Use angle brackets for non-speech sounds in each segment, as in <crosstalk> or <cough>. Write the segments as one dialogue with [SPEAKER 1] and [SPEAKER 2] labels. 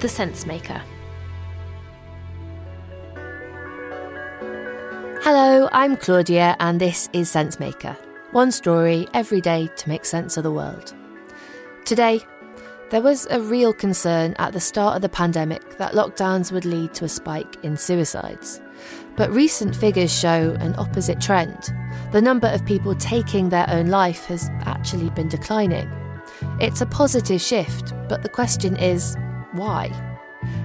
[SPEAKER 1] The Sense Maker. Hello, I'm Claudia, and this is Sensemaker. One story every day to make sense of the world. Today, there was a real concern at the start of the pandemic that lockdowns would lead to a spike in suicides. But recent figures show an opposite trend. The number of people taking their own life has actually been declining. It's a positive shift, but the question is why?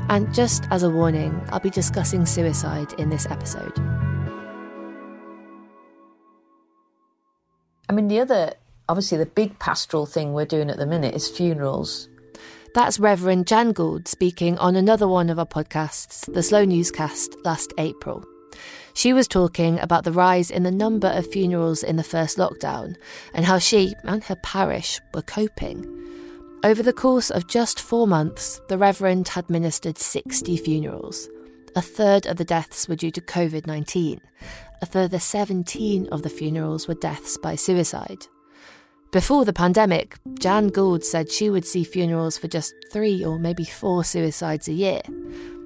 [SPEAKER 1] And just as a warning, I'll be discussing suicide in this episode.
[SPEAKER 2] I mean, the other, obviously, the big pastoral thing we're doing at the minute is funerals.
[SPEAKER 1] That's Reverend Jan Gould speaking on another one of our podcasts, the Slow Newscast, last April. She was talking about the rise in the number of funerals in the first lockdown and how she and her parish were coping. Over the course of just four months, the Reverend had ministered 60 funerals. A third of the deaths were due to COVID 19. A further 17 of the funerals were deaths by suicide. Before the pandemic, Jan Gould said she would see funerals for just three or maybe four suicides a year.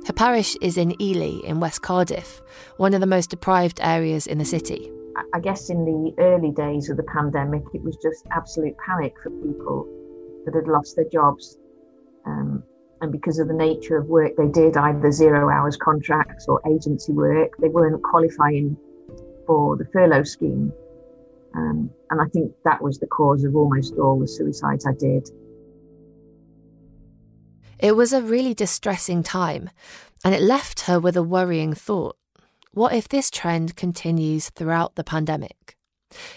[SPEAKER 1] Her parish is in Ely in West Cardiff, one of the most deprived areas in the city.
[SPEAKER 3] I guess in the early days of the pandemic, it was just absolute panic for people that had lost their jobs. Um, and because of the nature of work they did, either zero hours contracts or agency work, they weren't qualifying for the furlough scheme. Um, and I think that was the cause of almost all the suicides I did.
[SPEAKER 1] It was a really distressing time, and it left her with a worrying thought. What if this trend continues throughout the pandemic?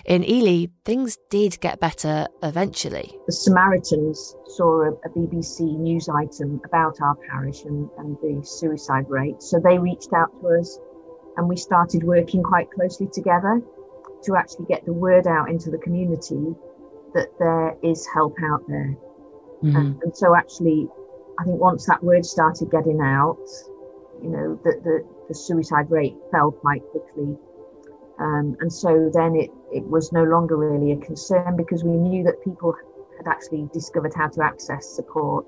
[SPEAKER 1] In Ely, things did get better eventually.
[SPEAKER 3] The Samaritans saw a, a, BBC news item about our parish and, and the suicide rate. So they reached out to us and we started working quite closely together to actually get the word out into the community that there is help out there. Mm-hmm. And, and, so actually, I think once that word started getting out, you know, that the, the suicide rate fell quite quickly. Um, and so then it, it was no longer really a concern because we knew that people had actually discovered how to access support.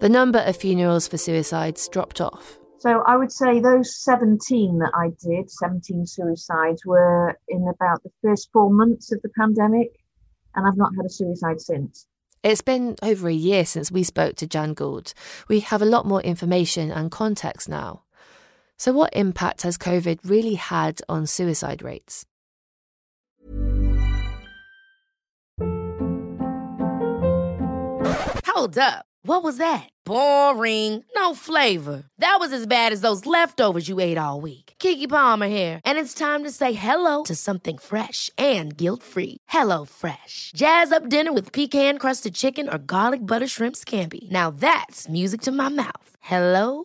[SPEAKER 1] The number of funerals for suicides dropped off.
[SPEAKER 3] So I would say those 17 that I did, 17 suicides, were in about the first four months of the pandemic, and I've not had a suicide since.
[SPEAKER 1] It's been over a year since we spoke to Jan Gould. We have a lot more information and context now. So, what impact has COVID really had on suicide rates?
[SPEAKER 4] Hold up. What was that? Boring. No flavor. That was as bad as those leftovers you ate all week. Keke Palmer here, and it's time to say hello to something fresh and guilt-free. Hello Fresh. Jazz up dinner with pecan-crusted chicken or garlic butter shrimp scampi. Now that's music to my mouth. Hello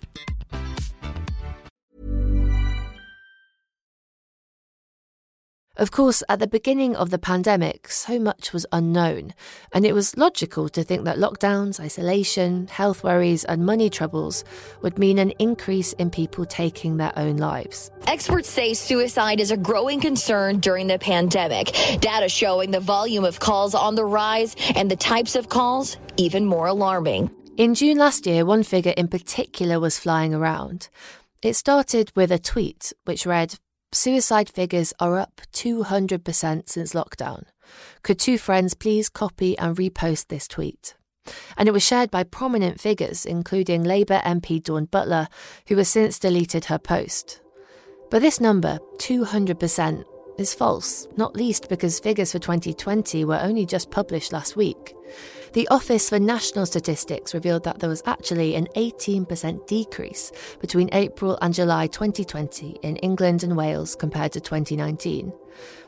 [SPEAKER 1] Of course, at the beginning of the pandemic, so much was unknown, and it was logical to think that lockdowns, isolation, health worries, and money troubles would mean an increase in people taking their own lives.
[SPEAKER 5] Experts say suicide is a growing concern during the pandemic. Data showing the volume of calls on the rise and the types of calls even more alarming.
[SPEAKER 1] In June last year, one figure in particular was flying around. It started with a tweet which read, Suicide figures are up 200% since lockdown. Could two friends please copy and repost this tweet? And it was shared by prominent figures, including Labour MP Dawn Butler, who has since deleted her post. But this number, 200%, is false, not least because figures for 2020 were only just published last week. The Office for National Statistics revealed that there was actually an 18% decrease between April and July 2020 in England and Wales compared to 2019.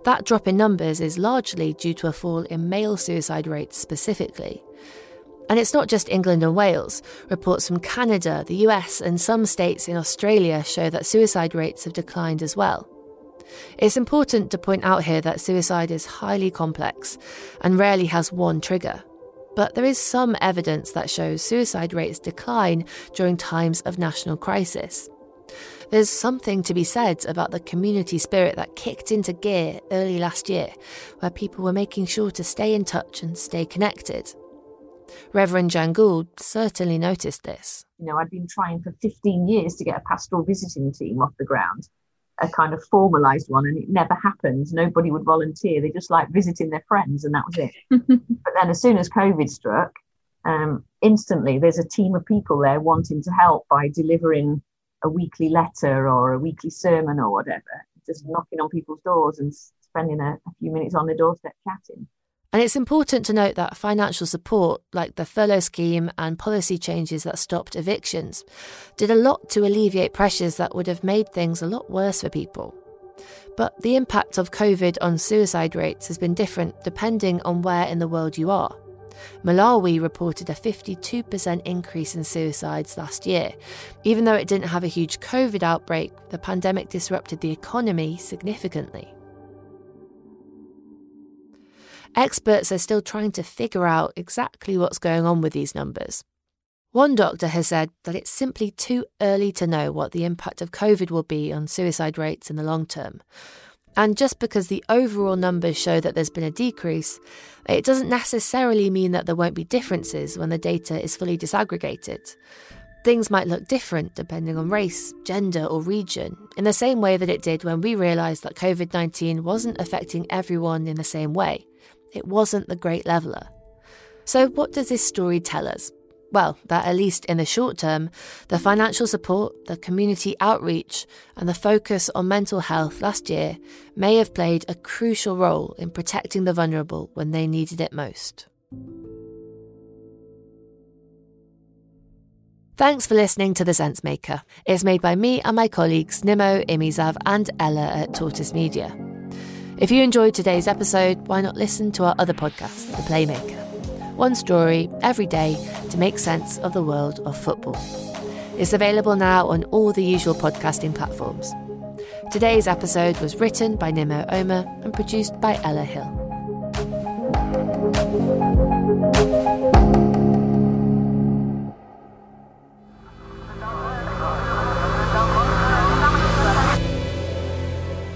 [SPEAKER 1] That drop in numbers is largely due to a fall in male suicide rates specifically. And it's not just England and Wales. Reports from Canada, the US, and some states in Australia show that suicide rates have declined as well. It's important to point out here that suicide is highly complex and rarely has one trigger. But there is some evidence that shows suicide rates decline during times of national crisis. There's something to be said about the community spirit that kicked into gear early last year, where people were making sure to stay in touch and stay connected. Reverend Jan certainly noticed this.
[SPEAKER 3] You know, I'd been trying for 15 years to get a pastoral visiting team off the ground, a kind of formalized one, and it never happened. Nobody would volunteer. They just like visiting their friends, and that was it. <laughs> but then, as soon as COVID struck, um, instantly there's a team of people there wanting to help by delivering a weekly letter or a weekly sermon or whatever, just knocking on people's doors and spending a, a few minutes on the doorstep chatting.
[SPEAKER 1] And it's important to note that financial support, like the furlough scheme and policy changes that stopped evictions, did a lot to alleviate pressures that would have made things a lot worse for people. But the impact of COVID on suicide rates has been different depending on where in the world you are. Malawi reported a 52% increase in suicides last year. Even though it didn't have a huge COVID outbreak, the pandemic disrupted the economy significantly. Experts are still trying to figure out exactly what's going on with these numbers. One doctor has said that it's simply too early to know what the impact of COVID will be on suicide rates in the long term. And just because the overall numbers show that there's been a decrease, it doesn't necessarily mean that there won't be differences when the data is fully disaggregated. Things might look different depending on race, gender, or region, in the same way that it did when we realised that COVID 19 wasn't affecting everyone in the same way. It wasn't the great leveller. So, what does this story tell us? Well, that at least in the short term, the financial support, the community outreach, and the focus on mental health last year may have played a crucial role in protecting the vulnerable when they needed it most. Thanks for listening to The Sense Maker. It's made by me and my colleagues Nimo, Imizav, and Ella at Tortoise Media. If you enjoyed today's episode, why not listen to our other podcast, The Playmaker? One story every day to make sense of the world of football. It's available now on all the usual podcasting platforms. Today's episode was written by Nimo Omer and produced by Ella Hill.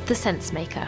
[SPEAKER 6] The Sense Maker.